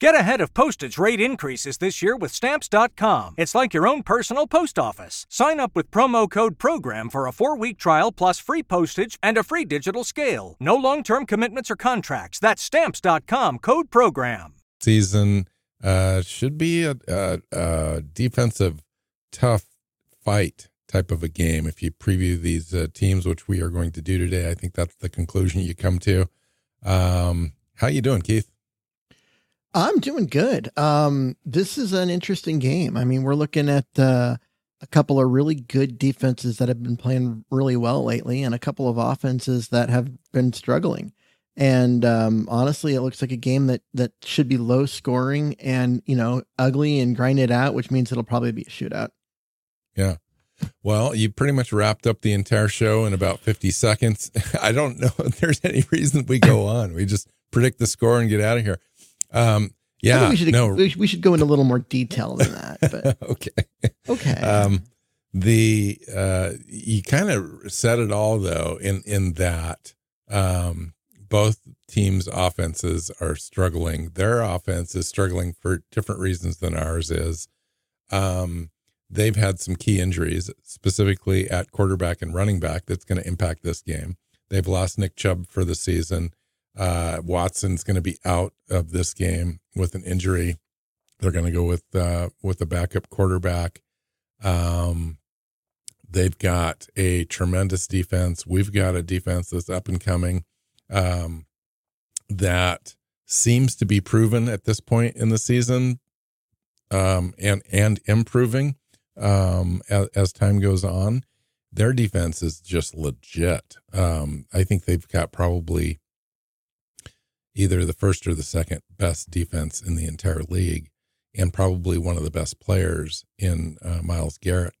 Get ahead of postage rate increases this year with Stamps.com. It's like your own personal post office. Sign up with promo code PROGRAM for a four week trial plus free postage and a free digital scale. No long term commitments or contracts. That's Stamps.com code PROGRAM. Season uh, should be a, a, a defensive, tough fight type of a game. If you preview these uh, teams, which we are going to do today, I think that's the conclusion you come to. Um, how you doing, Keith? I'm doing good. Um, this is an interesting game. I mean, we're looking at uh, a couple of really good defenses that have been playing really well lately, and a couple of offenses that have been struggling. And um, honestly, it looks like a game that that should be low scoring and you know ugly and grind it out, which means it'll probably be a shootout. Yeah. Well, you pretty much wrapped up the entire show in about 50 seconds. I don't know if there's any reason we go on. We just predict the score and get out of here. Um, yeah, we should no, we should go into a little more detail than that. But okay, okay. Um, the uh, you kind of said it all though in in that um, both teams' offenses are struggling. Their offense is struggling for different reasons than ours is. Um, they've had some key injuries, specifically at quarterback and running back, that's going to impact this game. They've lost Nick Chubb for the season. Uh, Watson's going to be out of this game with an injury. They're going to go with uh, with a backup quarterback. Um, they've got a tremendous defense. We've got a defense that's up and coming um, that seems to be proven at this point in the season um, and and improving um, as, as time goes on. Their defense is just legit. Um, I think they've got probably either the first or the second best defense in the entire league, and probably one of the best players in uh, Myles Garrett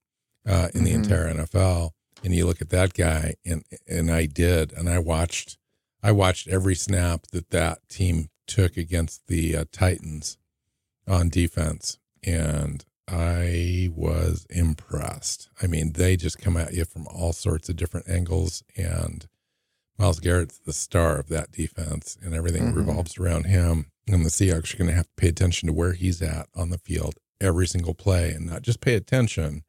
uh, in mm-hmm. the entire NFL. And you look at that guy, and and I did, and I watched, I watched every snap that that team took against the uh, Titans on defense, and I was impressed. I mean, they just come at you from all sorts of different angles, and Myles Garrett's the star of that defense, and everything mm-hmm. revolves around him. And the Seahawks are going to have to pay attention to where he's at on the field every single play, and not just pay attention,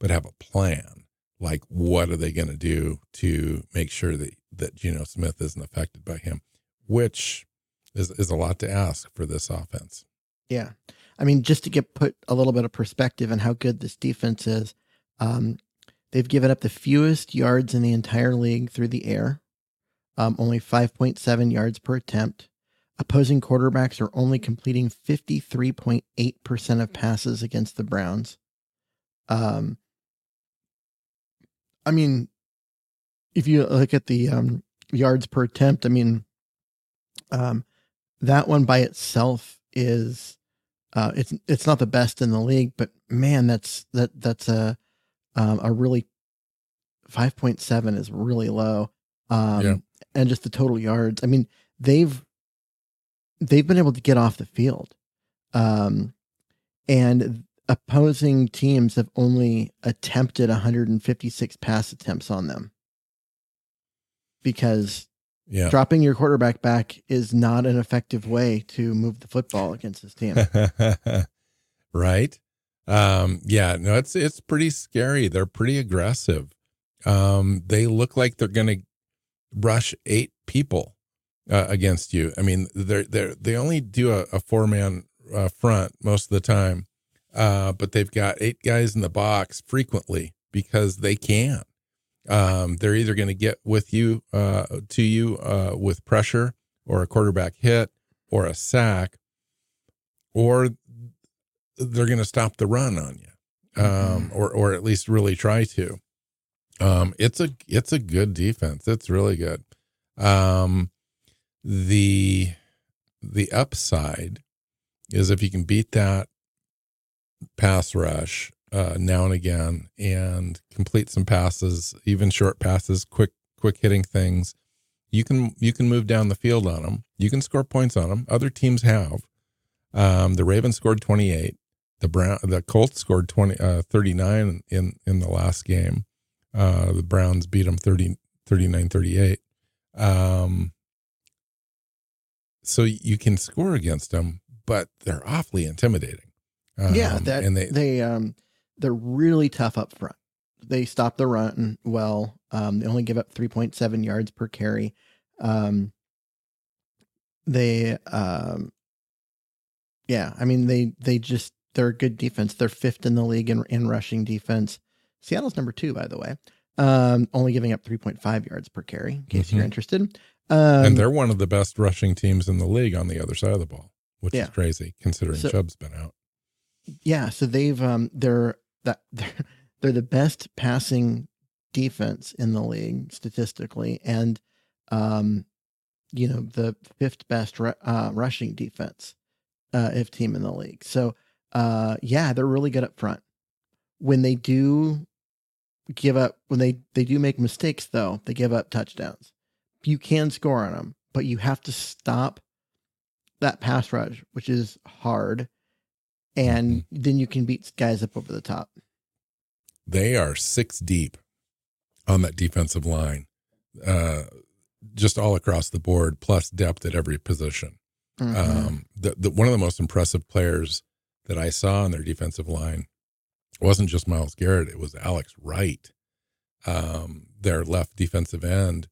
but have a plan. Like, what are they going to do to make sure that that Geno Smith isn't affected by him? Which is is a lot to ask for this offense. Yeah, I mean, just to get put a little bit of perspective on how good this defense is, um, they've given up the fewest yards in the entire league through the air um, only 5.7 yards per attempt. Opposing quarterbacks are only completing 53.8% of passes against the Browns. Um, I mean, if you look at the um, yards per attempt, I mean, um, that one by itself is uh, it's it's not the best in the league, but man, that's that that's a um, a really five point seven is really low. Um, yeah and just the total yards. I mean, they've they've been able to get off the field. Um, and opposing teams have only attempted 156 pass attempts on them because yeah. dropping your quarterback back is not an effective way to move the football against this team. right. Um, yeah, no, it's it's pretty scary. They're pretty aggressive. Um, they look like they're going to rush eight people uh, against you. I mean, they're they they only do a, a four man uh, front most of the time, uh, but they've got eight guys in the box frequently because they can. Um, they're either going to get with you uh, to you uh, with pressure or a quarterback hit or a sack, or they're going to stop the run on you, um, or or at least really try to. Um, it's a it's a good defense. It's really good. Um, the the upside is if you can beat that pass rush uh, now and again and complete some passes, even short passes, quick quick hitting things. You can you can move down the field on them. You can score points on them. Other teams have. Um, the Ravens scored 28. The Brown the Colts scored 20 uh, 39 in in the last game. Uh, the Browns beat them 30 39 38. Um, so you can score against them, but they're awfully intimidating. Um, yeah, that and they they um they're really tough up front. They stop the run well. Um, they only give up 3.7 yards per carry. Um, they um, yeah, I mean they they just they're a good defense. They're fifth in the league in in rushing defense. Seattle's number two, by the way. Um, only giving up 3.5 yards per carry. In case Mhm. you're interested. Um, and they're one of the best rushing teams in the league on the other side of the ball, which Yeah. is crazy considering So- Chubb's been out. yeah so they've um they're that they're, they're the best passing defense in the league statistically and um you know the fifth best uh, rushing defense uh if team in the league so uh yeah they're really good up front when they do give up when they they do make mistakes though they give up touchdowns you can score on them but you have to stop that pass rush which is hard and then you can beat guys up over the top They are six deep on that defensive line, uh, just all across the board, plus depth at every position. Mhm. Um, the, the one of the most impressive players that I saw on their defensive line wasn't just Myles Garrett; it was Alex Wright, um, their left defensive end.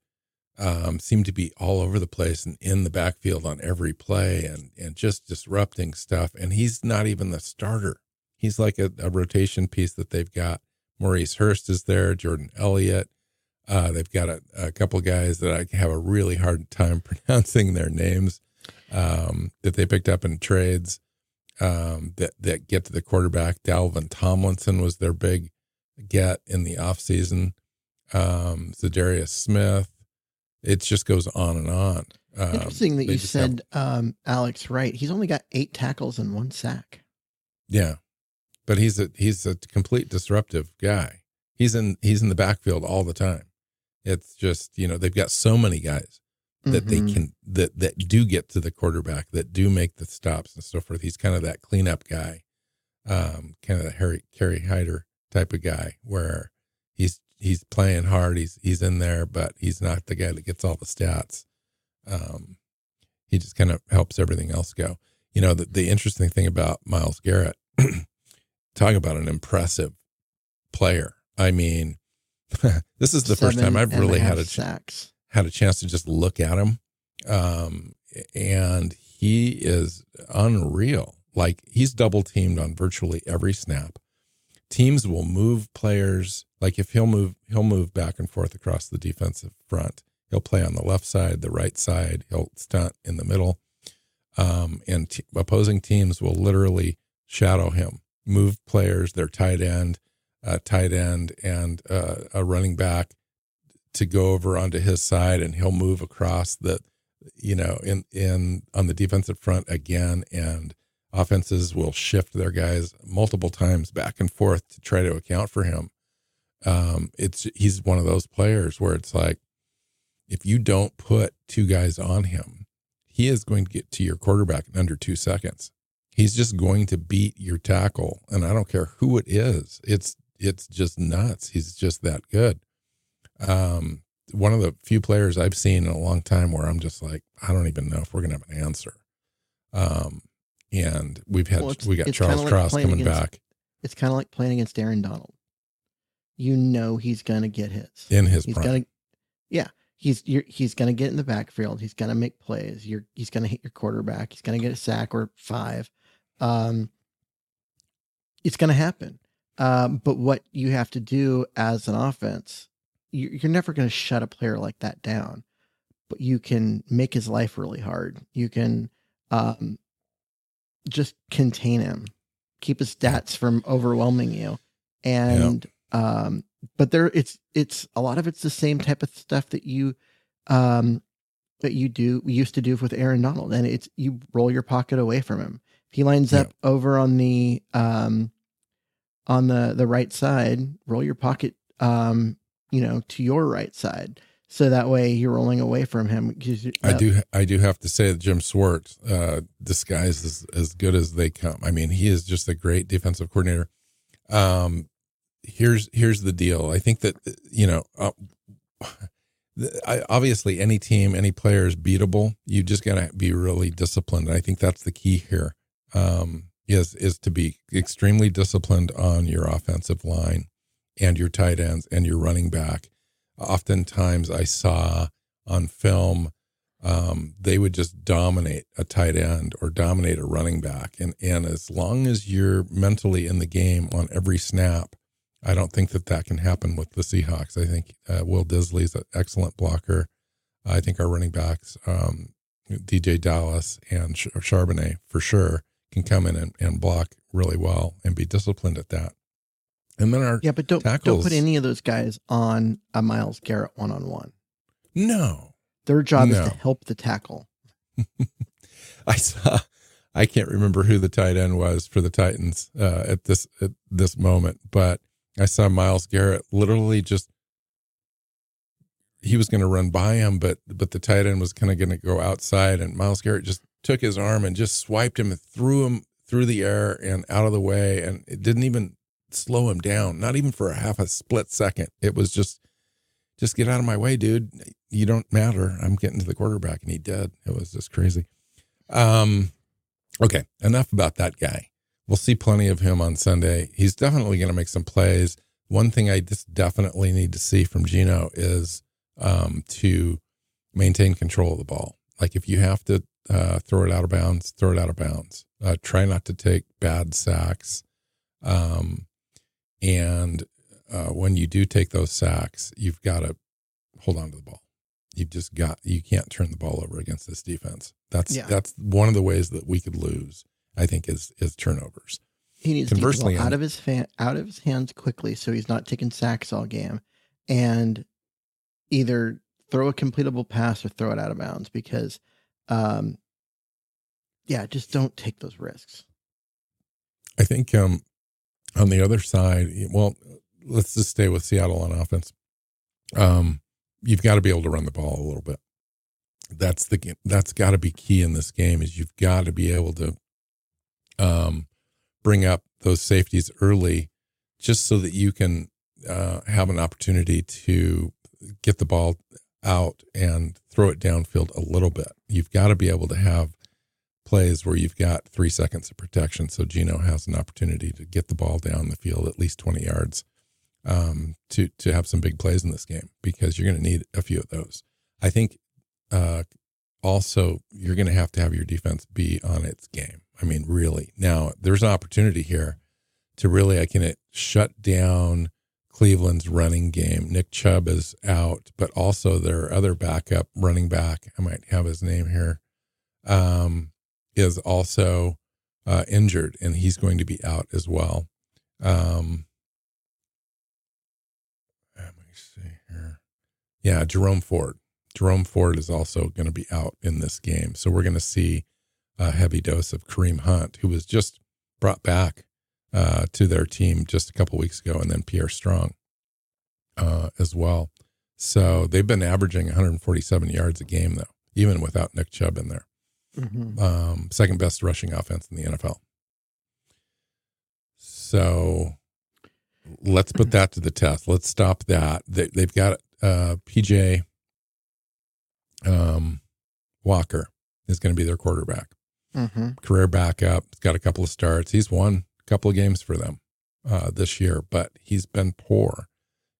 Um, seemed to be all over the place and in the backfield on every play and and just disrupting stuff. And he's not even the starter. He's like a, a rotation piece that they've got. Maurice Hurst is there, Jordan Elliott. Uh, they've got a, a couple guys that I have a really hard time pronouncing their names um, that they picked up in trades um, that that get to the quarterback. Dalvin Tomlinson was their big get in the offseason. Um, Za'Darius Smith. It just goes on and on. Um, Interesting that you just have- said um, Alex Wright. He's only got eight tackles and one sack. Yeah. But he's a he's a complete disruptive guy. He's in he's in the backfield all the time. It's just, you know, they've got so many guys that Mhm. they can that that do get to the quarterback, that do make the stops and so forth. He's kind of that cleanup guy. Um, kind of the Harry Kerry Hyder type of guy where he's he's playing hard, he's he's in there, but he's not the guy that gets all the stats. Um, he just kind of helps everything else go. You know, the, the interesting thing about Myles Garrett, talk about an impressive player. I mean, this is the first time I've really had a ch- sacks. Had a chance to just look at him. Um, and he is unreal. Like he's double teamed on virtually every snap. Teams will move players. Like if he'll move, he'll move back and forth across the defensive front. He'll play on the left side, the right side. He'll stunt in the middle. Um, and t- opposing teams will literally shadow him, move players, their tight end, uh, tight end, and uh, a running back to go over onto his side, and he'll move across the, you know, in in on the defensive front again, and offenses will shift their guys multiple times back and forth to try to account for him. Um, it's he's one of those players where it's like, if you don't put two guys on him, he is going to get to your quarterback in under two seconds. He's just going to beat your tackle, and I don't care who it is. It's it's just nuts. He's just that good. Um, one of the few players I've seen in a long time where I'm just like, I don't even know if we're gonna have an answer. Um, and we've had Well, we got Charles like Cross coming against- back It's kind of like playing against Aaron Donald. You know he's gonna get his. in his He's prime. gonna, yeah, he's you're, he's going to get in the backfield. He's going to make plays. You're he's going to hit your quarterback. He's going to get a sack or five. Um, it's going to happen. Um, but what you have to do as an offense, you're never going to shut a player like that down. But you can make his life really hard. You can um, just contain him, keep his stats from overwhelming you, and um, but there it's it's a lot of it's the same type of stuff that you um that you do used to do with Aaron Donald, and it's you roll your pocket away from him. If he lines up over on the um on the the right side, roll your pocket um you know to your right side so that way you're rolling away from him. I do, I do have to say that Jim Schwartz, uh, disguised as, as good as they come. I mean, he is just a great defensive coordinator. Um, here's here's the deal. I think that you know, uh, I, obviously, any team, any player is beatable. You just got to be really disciplined. I think that's the key here. Um, is is to be extremely disciplined on your offensive line and your tight ends and your running back. Oftentimes, I saw on film um, they would just dominate a tight end or dominate a running back. And and as long as you're mentally in the game on every snap, I don't think that that can happen with the Seahawks. I think uh, Will Dissly's an excellent blocker. I think our running backs, um, DeeJay Dallas and Charbonnet for sure, can come in and, and, block really well and be disciplined at that. And then our yeah, but don't tackles, don't put any of those guys on a Myles Garrett one on one. No, their job no. is to help the tackle. I saw. I can't remember who the tight end was for the Titans uh, at this at this moment, but I saw Myles Garrett literally just he was going to run by him, but but the tight end was kind of going to go outside, and Myles Garrett just took his arm and just swiped him and threw him through the air and out of the way, and it didn't even slow him down, not even for a half a split second. It was just just get out of my way, dude. You don't matter. I'm getting to the quarterback, and he did. It was just crazy. Um, okay, enough about that guy. We'll see plenty of him on Sunday. He's definitely going to make some plays. One thing I just definitely need to see from Geno is um, to maintain control of the ball. Like if you have to uh, throw it out of bounds, throw it out of bounds. Uh, try not to take bad sacks. Um, and uh, when you do take those sacks, you've got to hold on to the ball. You've just got you can't turn the ball over against this defense. That's yeah. that's one of the ways that we could lose. I think is is turnovers. He needs Conversely, to get out of his fan, out of his hands quickly, so he's not taking sacks all game, and either throw a completable pass or throw it out of bounds because, um, yeah, just don't take those risks. I think um, on the other side, well, let's just stay with Seattle on offense. Um, you've got to be able to run the ball a little bit. That's the that's got to be key in this game. Is you've got to be able to um, bring up those safeties early just so that you can uh, have an opportunity to get the ball out and throw it downfield a little bit. You've got to be able to have plays where you've got three seconds of protection. So Geno has an opportunity to get the ball down the field at least 20 yards um, to, to have some big plays in this game because you're going to need a few of those. I think uh, also you're going to have to have your defense be on its game. I mean, really. Now, there's an opportunity here to really, I can shut down Cleveland's running game. Nick Chubb is out, but also their other backup running back, I might have his name here, um, is also uh, injured, and he's going to be out as well. Um, let me see here. Yeah, Jerome Ford. Jerome Ford is also going to be out in this game. So we're going to see a heavy dose of Kareem Hunt, who was just brought back uh, to their team just a couple weeks ago, and then Pierre Strong uh, as well. So they've been averaging 147 yards a game, though, even without Nick Chubb in there. Mm-hmm. Um, second best rushing offense in the NFL. So let's put that to the test. Let's stop that. They, have got uh, PJ um, Walker is going to be their quarterback. Mm-hmm. Career backup. He's got a couple of starts. He's won a couple of games for them uh, this year, but he's been poor.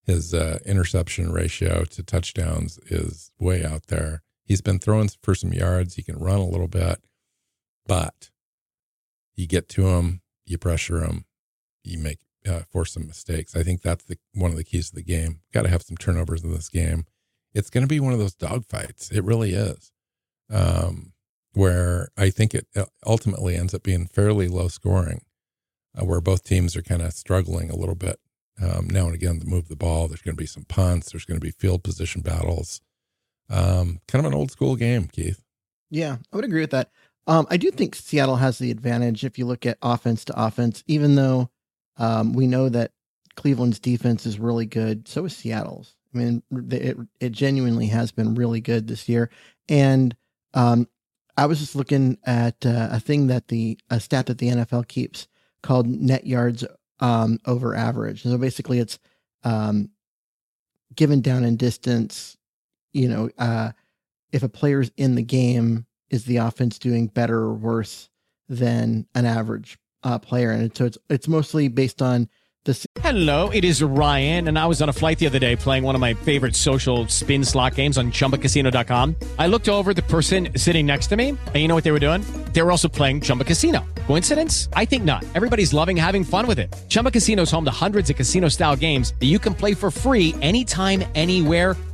His uh, interception ratio to touchdowns is way out there. He's been throwing for some yards. He can run a little bit, but you get to him, you pressure him, you make uh, force some mistakes. I think that's the one of the keys to the game. Got to have some turnovers in this game. It's going to be one of those dogfights. It really is. Um, where I think it uh, ultimately ends up being fairly low scoring, uh, where both teams are kind of struggling a little bit um, now and again to move the ball. There's going to be some punts. There's going to be field position battles. Um, kind of an old school game, Keith. Yeah, I would agree with that. Um, I do think Seattle has the advantage if you look at offense to offense, even though um, we know that Cleveland's defense is really good. So is Seattle's. I mean, it, it genuinely has been really good this year. And um, I was just looking at uh, a thing that the a stat that the NFL keeps called net yards um, over average. So basically, it's um, given down in distance. You know, uh, if a player's in the game, is the offense doing better or worse than an average uh, player? And so it's it's mostly based on this. Hello, it is Ryan, and I was on a flight the other day playing one of my favorite social spin slot games on ChumbaCasino.com. I looked over the person sitting next to me, and you know what they were doing? They were also playing Chumba Casino. Coincidence? I think not. Everybody's loving having fun with it. Chumba Casino is home to hundreds of casino-style games that you can play for free anytime, anywhere,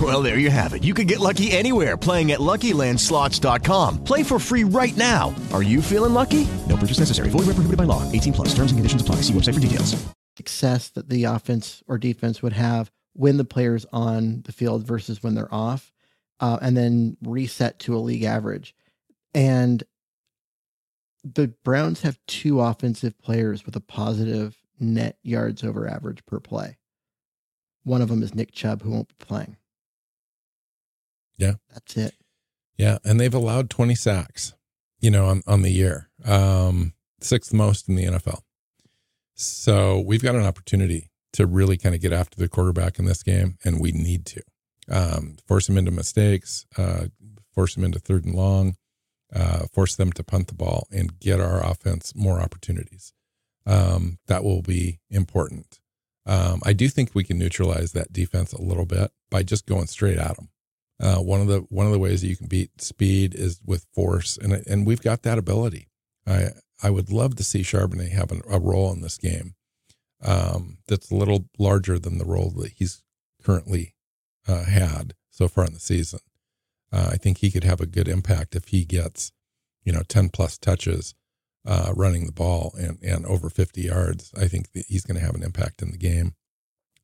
Well, there you have it. You can get lucky anywhere playing at LuckyLandSlots.com. Play for free right now. Are you feeling lucky? No purchase necessary. Void where prohibited by law. 18 plus. Terms and conditions apply. See website for details. Success that the offense or defense would have when the player's on the field versus when they're off, uh, and then reset to a league average. And the Browns have two offensive players with a positive net yards over average per play. One of them is Nick Chubb, who won't be playing. Yeah. That's it. Yeah, and they've allowed 20 sacks, you know, on, on the year. Um, sixth most in the NFL. So we've got an opportunity to really kind of get after the quarterback in this game, and we need to um, force him into mistakes, uh, force him into third and long, uh, force them to punt the ball, and get our offense more opportunities. Um, that will be important. Um, I do think we can neutralize that defense a little bit by just going straight at them. Uh, one of the one of the ways that you can beat speed is with force, and and we've got that ability. I I would love to see Charbonnet have an, a role in this game um, that's a little larger than the role that he's currently uh, had so far in the season. Uh, I think he could have a good impact if he gets, you know, 10 plus touches uh, running the ball and, and over 50 yards. I think that he's going to have an impact in the game.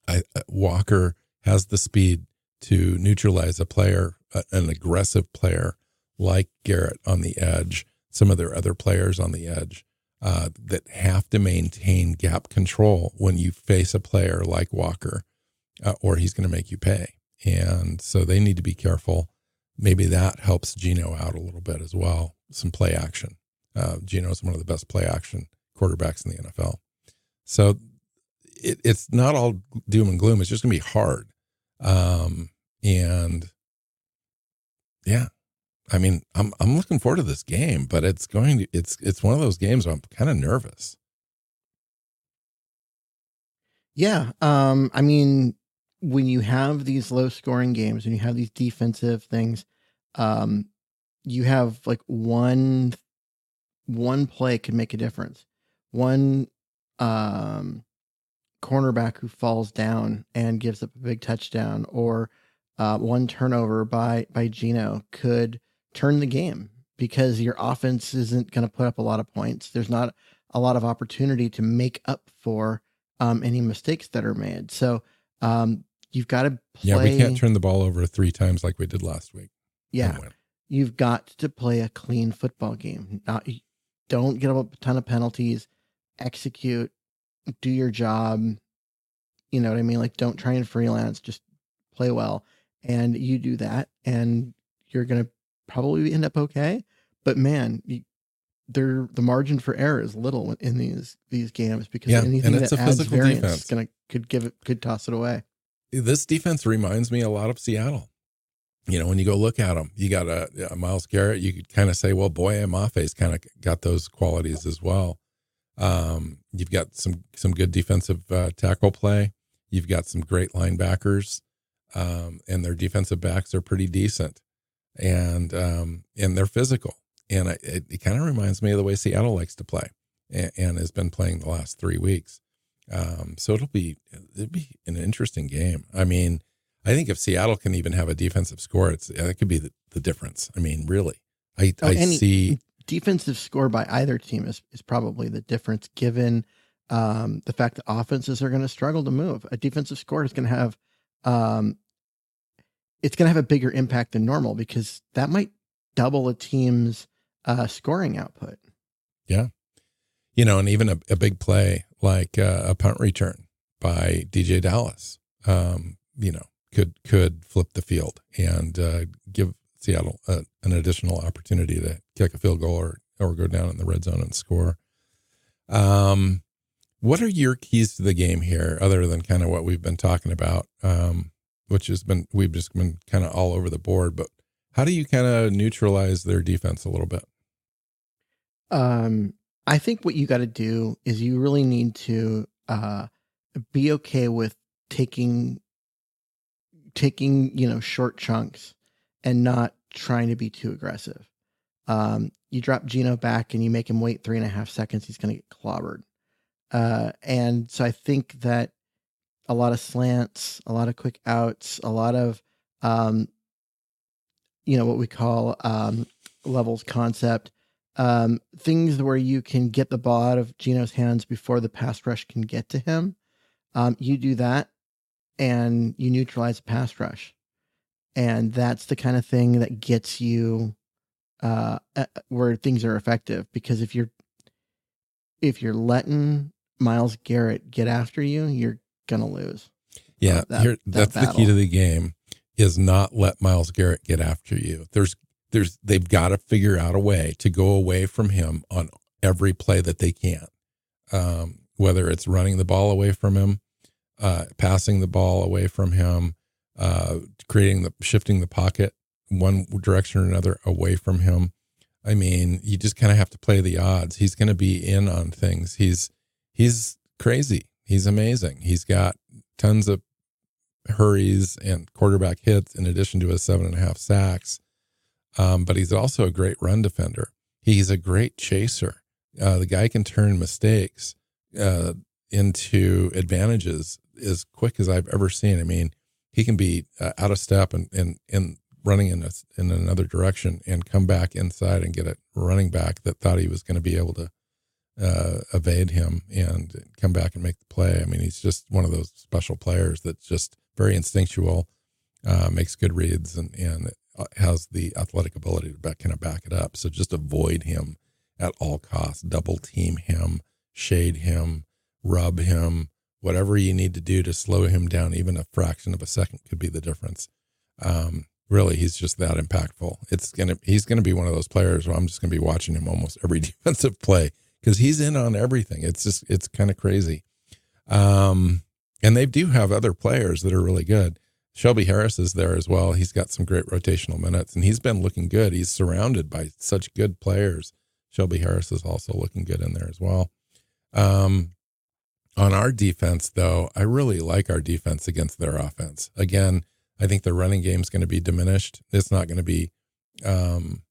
I, uh, Walker has the speed to neutralize a player, an aggressive player like Garrett on the edge some of their other players on the edge uh, that have to maintain gap control when you face a player like Walker, uh, or he's going to make you pay. And so they need to be careful. Maybe that helps Geno out a little bit as well. Some play action. Uh, Geno is one of the best play action quarterbacks in the NFL. So it, it's not all doom and gloom. It's just going to be hard. Um, and yeah, I mean, I'm I'm looking forward to this game, but it's going to it's it's one of those games I'm kind of nervous. Yeah, um, I mean, when you have these low scoring games and you have these defensive things, um, you have like one one play could make a difference. One um cornerback who falls down and gives up a big touchdown or uh, one turnover by by Geno could turn the game because your offense isn't going to put up a lot of points. There's not a lot of opportunity to make up for um, any mistakes that are made. So um, you've got to play. Yeah, we can't turn the ball over three times like we did last week. Yeah, you've got to play a clean football game. Not don't get up a ton of penalties. Execute, do your job. You know what I mean? Like, don't try and freelance, just play well. And you do that, and you're going to probably end up okay. But man, you, there the margin for error is little in these these games because Yeah, anything that a adds physical variance defense. is gonna could give it could toss it away. This defense reminds me a lot of Seattle. You know, when you go look at them, you got a, a Myles Garrett. You could kind of say, well, boy, Amafe's kind of got those qualities as well. Um, you've got some some good defensive uh, tackle play. You've got some great linebackers, um, and their defensive backs are pretty decent, and um, and they're physical. And I, it, it kind of reminds me of the way Seattle likes to play, and, and has been playing the last three weeks. Um, so it'll be it'll be an interesting game. I mean, I think if Seattle can even have a defensive score, it's that could be the, the difference. I mean, really, I Oh, I any see. defensive score by either team is, is probably the difference given um, the fact that offenses are going to struggle to move. A defensive score is going to have um, it's going to have a bigger impact than normal because that might double a team's uh, scoring output. Yeah. You know, and even a, a big play like uh, a punt return by DeeJay Dallas, um, you know, could could flip the field and uh, give Seattle a, an additional opportunity to kick a field goal or or go down in the red zone and score. Um, what are your keys to the game here, other than kind of what we've been talking about, um, which has been we've just been kind of all over the board, but how do you kind of neutralize their defense a little bit? Um, I think what you got to do is you really need to uh, be okay with taking taking you know short chunks and not trying to be too aggressive. Um, you drop Geno back and you make him wait three and a half seconds, he's going to get clobbered. Uh, and so I think that a lot of slants, a lot of quick outs, a lot of um, you know what we call um, levels concept um, things where you can get the ball out of Geno's hands before the pass rush can get to him. Um, you do that and you neutralize the pass rush. And that's the kind of thing that gets you uh, uh, where things are effective. Because if you're if you're letting Myles Garrett get after you, you're gonna lose. Yeah, that that's the key to the game is not let Myles Garrett get after you. There's there's they've got to figure out a way to go away from him on every play that they can. Um, whether it's running the ball away from him, uh, passing the ball away from him, uh, creating the shifting the pocket one direction or another away from him. I mean, you just kind of have to play the odds. He's going to be in on things. He's he's crazy. He's amazing. He's got tons of hurries and quarterback hits in addition to his seven and a half sacks. Um, but he's also a great run defender. He's a great chaser. Uh, the guy can turn mistakes uh, into advantages as quick as I've ever seen. I mean, he can be uh, out of step and, and, and running in, a, in another direction and come back inside and get a running back that thought he was going to be able to uh, evade him and come back and make the play. I mean, he's just one of those special players that's just very instinctual, uh, makes good reads, and and has the athletic ability to back, kind of back it up. So just avoid him at all costs. Double team him, shade him, rub him, whatever you need to do to slow him down, even a fraction of a second could be the difference. Um, really, he's just that impactful. It's gonna he's gonna be one of those players where I'm just gonna be watching him almost every defensive play because he's in on everything. It's just it's kind of crazy. Um, and they do have other players that are really good. Shelby Harris is there as well. He's got some great rotational minutes and he's been looking good. He's surrounded by such good players. Shelby Harris is also looking good in there as well. Um, on our defense, though, I really like our defense against their offense. Again, I think the running game is going to be diminished. It's not going to be, um,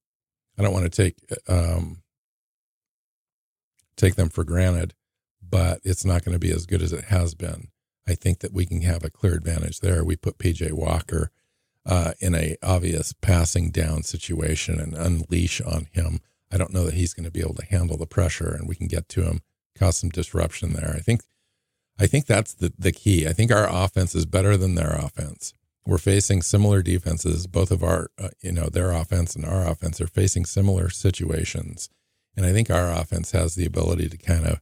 I don't want to take, um, take them for granted, but it's not going to be as good as it has been. I think that we can have a clear advantage there. We put PJ Walker uh, in a obvious passing down situation and unleash on him. I don't know that he's going to be able to handle the pressure, and we can get to him, cause some disruption there. I think, I think that's the the key. I think our offense is better than their offense. We're facing similar defenses. Both of our, uh, you know, their offense and our offense are facing similar situations, and I think our offense has the ability to kind of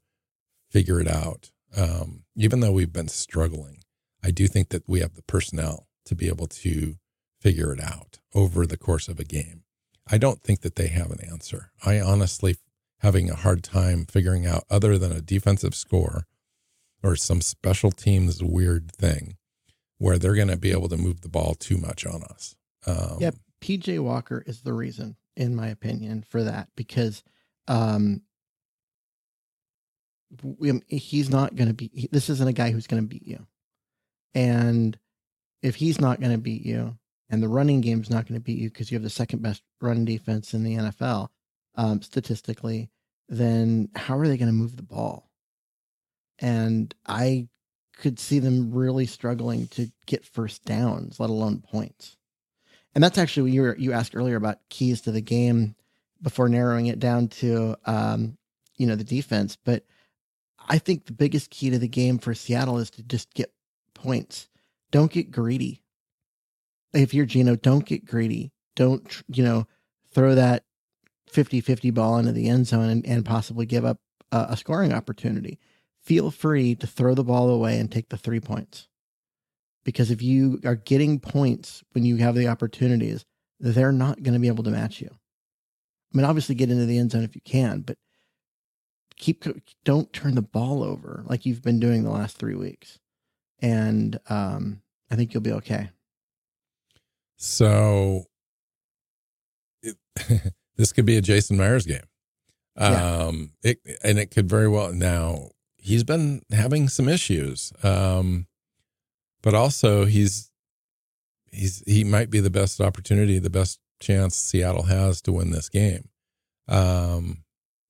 figure it out. Um, even though we've been struggling, I do think that we have the personnel to be able to figure it out over the course of a game. I don't think that they have an answer. I honestly having a hard time figuring out other than a defensive score or some special teams weird thing where they're going to be able to move the ball too much on us. Um, yeah, PJ Walker is the reason, in my opinion, for that because um, we, he's not going to be. This isn't a guy who's going to beat you, and if he's not going to beat you, and the running game's not going to beat you because you have the second best run defense in the NFL um, statistically, then how are they going to move the ball? And I could see them really struggling to get first downs, let alone points. And that's actually what you were, you asked earlier about keys to the game before narrowing it down to um, you know the defense. But I think the biggest key to the game for Seattle is to just get points. Don't get greedy if you're Geno, don't get greedy. Don't, you know, throw that 50 50 ball into the end zone and, and possibly give up a, a scoring opportunity. Feel free to throw the ball away and take the three points. Because if you are getting points when you have the opportunities, they're not going to be able to match you. I mean, obviously get into the end zone if you can, but keep don't turn the ball over like you've been doing the last three weeks, and um, I think you'll be okay. So it, this could be a Jason Myers game. Um, yeah. it, and it could very well now he's been having some issues. Um, but also he's, he's, he might be the best opportunity, the best chance Seattle has to win this game. Um,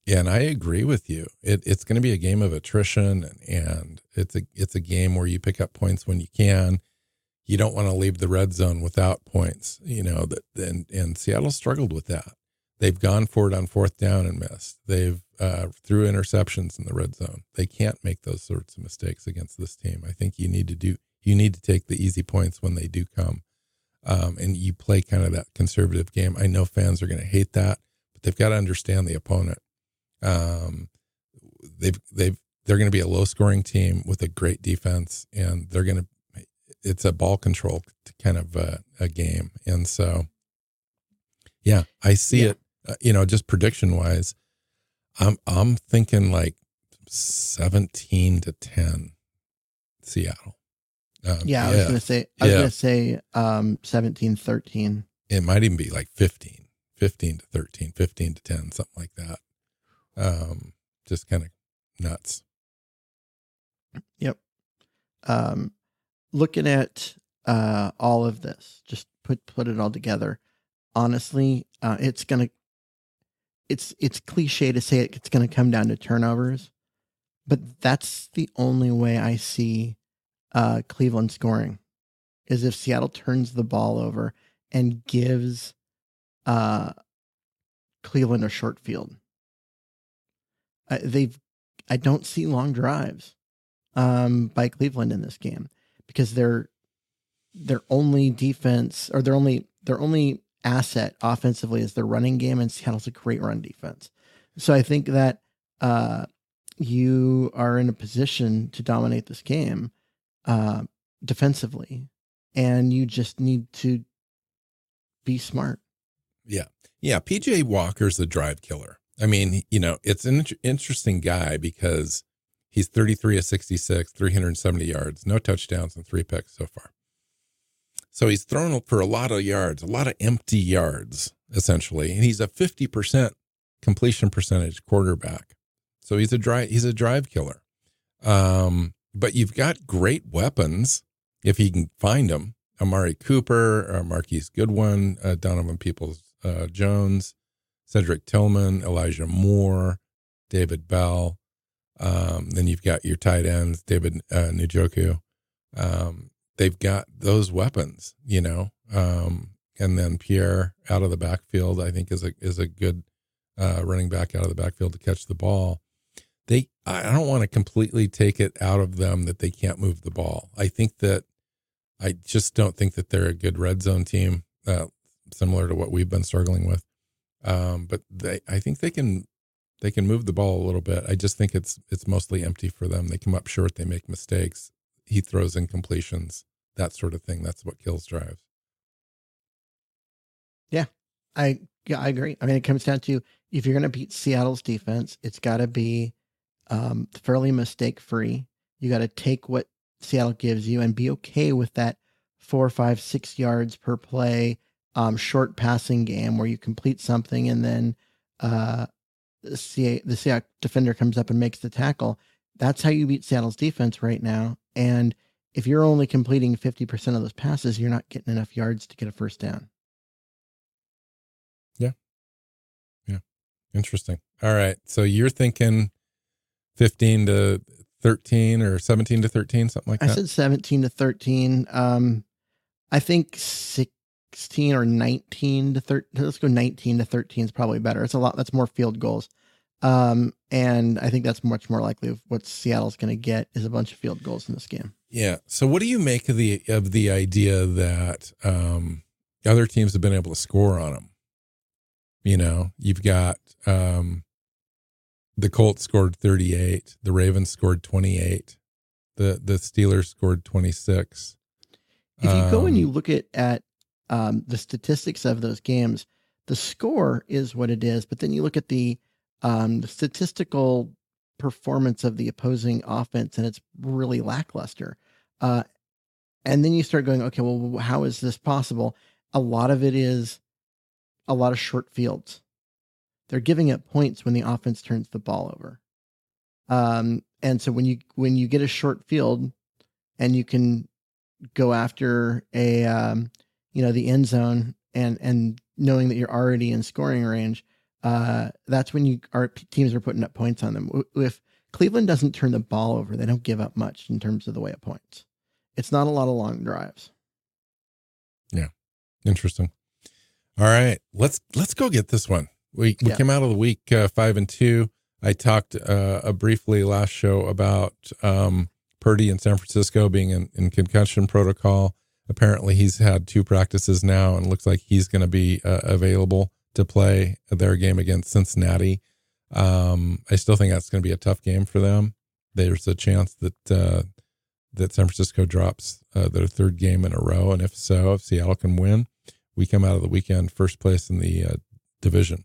and I agree with you. It, it's going to be a game of attrition, and, and it's a it's a game where you pick up points when you can you don't want to leave the red zone without points. You know that, and and Seattle struggled with that. They've gone for it on fourth down and missed. They've uh, threw interceptions in the red zone. They can't make those sorts of mistakes against this team. I think you need to do you need to take the easy points when they do come, um, and you play kind of that conservative game. I know fans are going to hate that, but they've got to understand the opponent. Um, they've they've they're going to be a low scoring team with a great defense, and they're going to it's a ball control kind of a, a game, and so yeah, I see yeah. it. Uh, you know, just prediction wise, I'm I'm thinking like seventeen to ten, Seattle. Um, yeah, I was gonna say I was gonna say um 17 13. It might even be like 15, 15 to 13, 15 to 10, something like that. Um, just kind of nuts. Yep. Um, looking at uh, all of this, just put put it all together. Honestly, uh, it's gonna. It's it's cliche to say it, it's gonna come down to turnovers, but that's the only way I see uh, Cleveland scoring, is if Seattle turns the ball over and gives uh, Cleveland a short field. Uh, they've I don't see long drives um, by Cleveland in this game because their their only defense or their only their only asset offensively is their running game, and Seattle's a great run defense. So I think that uh, you are in a position to dominate this game uh, defensively, and you just need to be smart. Yeah, yeah. PJ Walker's the drive killer. I mean, you know, it's an interesting guy because He's 33 of 66, 370 yards, no touchdowns, and three picks so far. So he's thrown for a lot of yards, a lot of empty yards, essentially. And he's a 50% completion percentage quarterback. So he's a drive, he's a drive killer. Um, but you've got great weapons if he can find them. Amari Cooper, uh, Marquise Goodwin, uh, Donovan Peoples uh, Jones, Cedric Tillman, Elijah Moore, David Bell. Um, then you've got your tight ends, David uh, Njoku. Um, they've got those weapons, you know. Um, and then Pierre out of the backfield, I think is a is a good uh, running back out of the backfield to catch the ball. They, I don't want to completely take it out of them that they can't move the ball. I think that I just don't think that they're a good red zone team, uh, similar to what we've been struggling with. Um, but they, I think they can they can move the ball a little bit. I just think it's it's mostly empty for them. They come up short, they make mistakes. he throws incompletions, that sort of thing. That's what kills drives. Yeah, I yeah, I agree. I mean, it comes down to if you're going to beat Seattle's defense, it's got to be um, fairly mistake free. You got to take what Seattle gives you and be okay with that four, five, six yards per play, um, short passing game where you complete something and then uh, the the Seattle defender comes up and makes the tackle. That's how you beat Seattle's defense right now. And if you're only completing 50% of those passes, you're not getting enough yards to get a first down. Yeah. Yeah. Interesting. All right. So you're thinking 15 to 13 or 17 to 13, something like that? I said 17 to 13. Um, I think 16 or 19 to 13. Let's go 19 to 13 is probably better. It's a lot. That's more field goals. Um, and I think that's much more likely of what Seattle's going to get is a bunch of field goals in this game. Yeah. So what do you make of the of the idea that um other teams have been able to score on them? You know, you've got um the Colts scored 38, the Ravens scored 28, the the Steelers scored 26. If you go and Um, you look at at um, the statistics of those games, the score is what it is, but then you look at the um, the statistical performance of the opposing offense, and it's really lackluster. Uh, and then you start going, okay, well, how is this possible? A lot of it is a lot of short fields. They're giving up points when the offense turns the ball over. Um, and so when you when you get a short field and you can go after a um, you know the end zone and and knowing that you're already in scoring range, uh, that's when you our teams are putting up points on them. If Cleveland doesn't turn the ball over, they don't give up much in terms of the way of points. It's not a lot of long drives. Yeah. Interesting. All right. Let's let's go get this one. We we Yeah. came out of the week uh, 5 and 2. I talked uh, uh, briefly last show about um Purdy in San Francisco being in, in concussion protocol. Apparently he's had two practices now and looks like he's going to be uh, available to play their game against Cincinnati. Um I still think that's going to be a tough game for them. There's a chance that uh that San Francisco drops uh, their third game in a row. And if so, if Seattle can win, we come out of the weekend first place in the uh, division,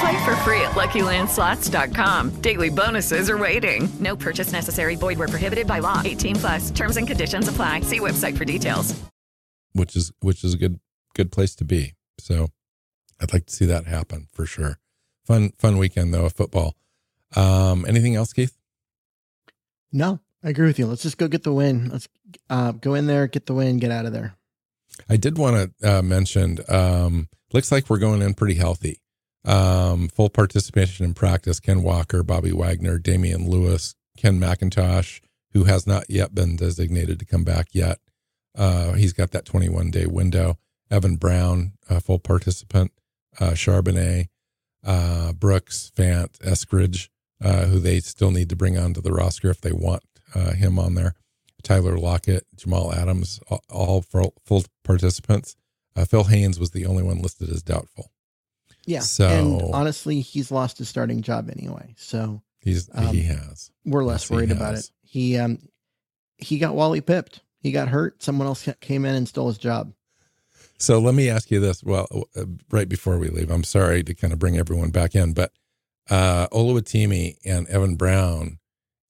Play for free at LuckyLandSlots.com. Daily bonuses are waiting. No purchase necessary. Void where prohibited by law. 18 plus. Terms and conditions apply. See website for details. which is which is a good good place to be. So I'd like to see that happen for sure. Fun fun weekend though of football. Um, anything else, Keith? No, I agree with you. Let's just go get the win. Let's uh, go in there, get the win, get out of there. I did want to uh, mention. Um, looks like we're going in pretty healthy. Um, full participation in practice. Ken Walker, Bobby Wagner, Damien Lewis, Ken McIntosh, who has not yet been designated to come back yet. Uh, he's got that 21 day window. Evan Brown, full participant. Uh, Charbonnet, uh, Brooks, Fant, Eskridge, uh, who they still need to bring onto the roster if they want uh, him on there. Tyler Lockett, Jamal Adams, all, all full, full participants. Uh, Phil Haynes was the only one listed as doubtful. Yeah. So and honestly, he's lost his starting job anyway. So he's um, he has. we're less Yes, worried about it. He um he got Wally pipped. He got hurt. Someone else came in and stole his job. So let me ask you this. Well, uh, right before we leave, I'm sorry to kind of bring everyone back in, but uh, Oluwatimi and Evan Brown,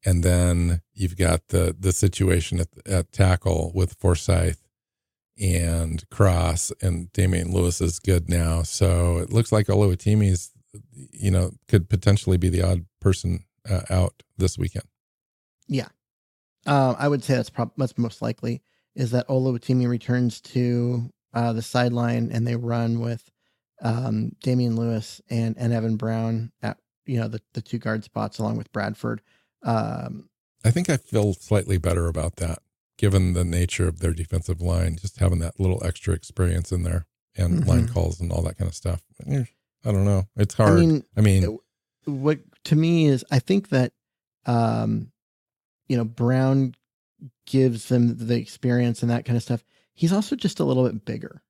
and then you've got the the situation at, at tackle with Forsythe and Cross, and Damien Lewis is good now. So it looks like Oluwatimi's, you know, could potentially be the odd person uh, out this weekend. Yeah. Uh, I would say that's prob- that's most likely is that Oluwatimi returns to uh, the sideline and they run with um, Damien Lewis and, and Evan Brown at you know the, the two guard spots along with Bradford. Um, I think I feel slightly better about that, given the nature of their defensive line, just having that little extra experience in there and line Mhm. calls and all that kind of stuff. I don't know. It's hard. I mean, I mean, what to me is I think that um, you know Brown gives them the experience and that kind of stuff. He's also just a little bit bigger,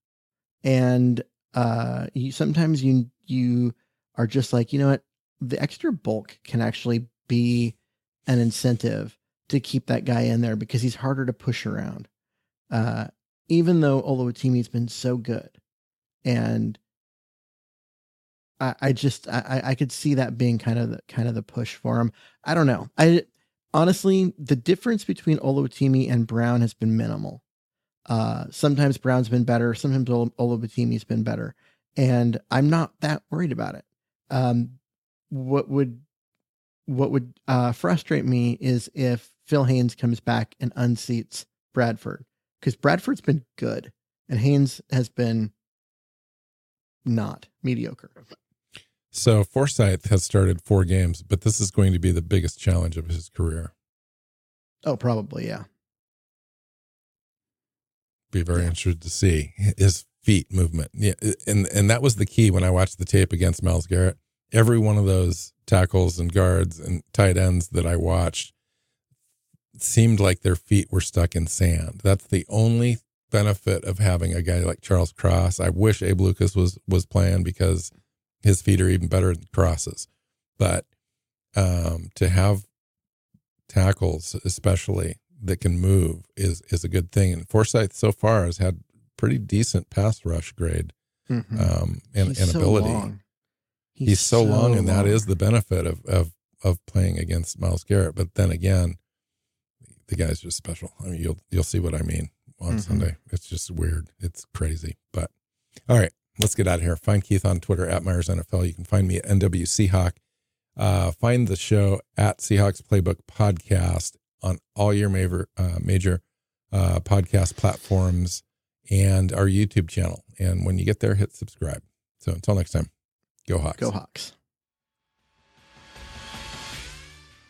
and uh, you sometimes you you are just like you know what the extra bulk can actually be an incentive to keep that guy in there because he's harder to push around. Uh, even though Oluwatimi's been so good, and I, I just I, I could see that being kind of the kind of the push for him. I don't know. I honestly the difference between Oluwatimi and Brown has been minimal. Uh, sometimes Brown's been better, sometimes Oluwatimi's been better, and I'm not that worried about it. Um, what would what would uh, frustrate me is if Phil Haynes comes back and unseats Bradford because Bradford's been good and Haynes has been not mediocre. So Forsythe has started four games, but this is going to be the biggest challenge of his career. Oh, probably, yeah. Be very yeah. interested to see his feet movement. Yeah, and and that was the key when I watched the tape against Myles Garrett. Every one of those tackles and guards and tight ends that I watched seemed like their feet were stuck in sand. That's the only benefit of having a guy like Charles Cross. I wish Abe Lucas was was playing because his feet are even better than Cross's. But um, to have tackles, especially that can move, is is a good thing. And Forsythe so far has had pretty decent pass rush grade mm-hmm. um, and, and so ability. Long. He's, He's so, so long, and that is the benefit of of of playing against Myles Garrett. But then again, the guy's just special. I mean, you'll you'll see what I mean on mm-hmm. Sunday. It's just weird. It's crazy. But all right, let's get out of here. Find Keith on Twitter at Myers NFL. You can find me at NW Seahawk. Uh, find the show at Seahawks Playbook Podcast on all your major uh, major uh, podcast platforms and our YouTube channel. And when you get there, hit subscribe. So until next time, go Hawks. Go Hawks.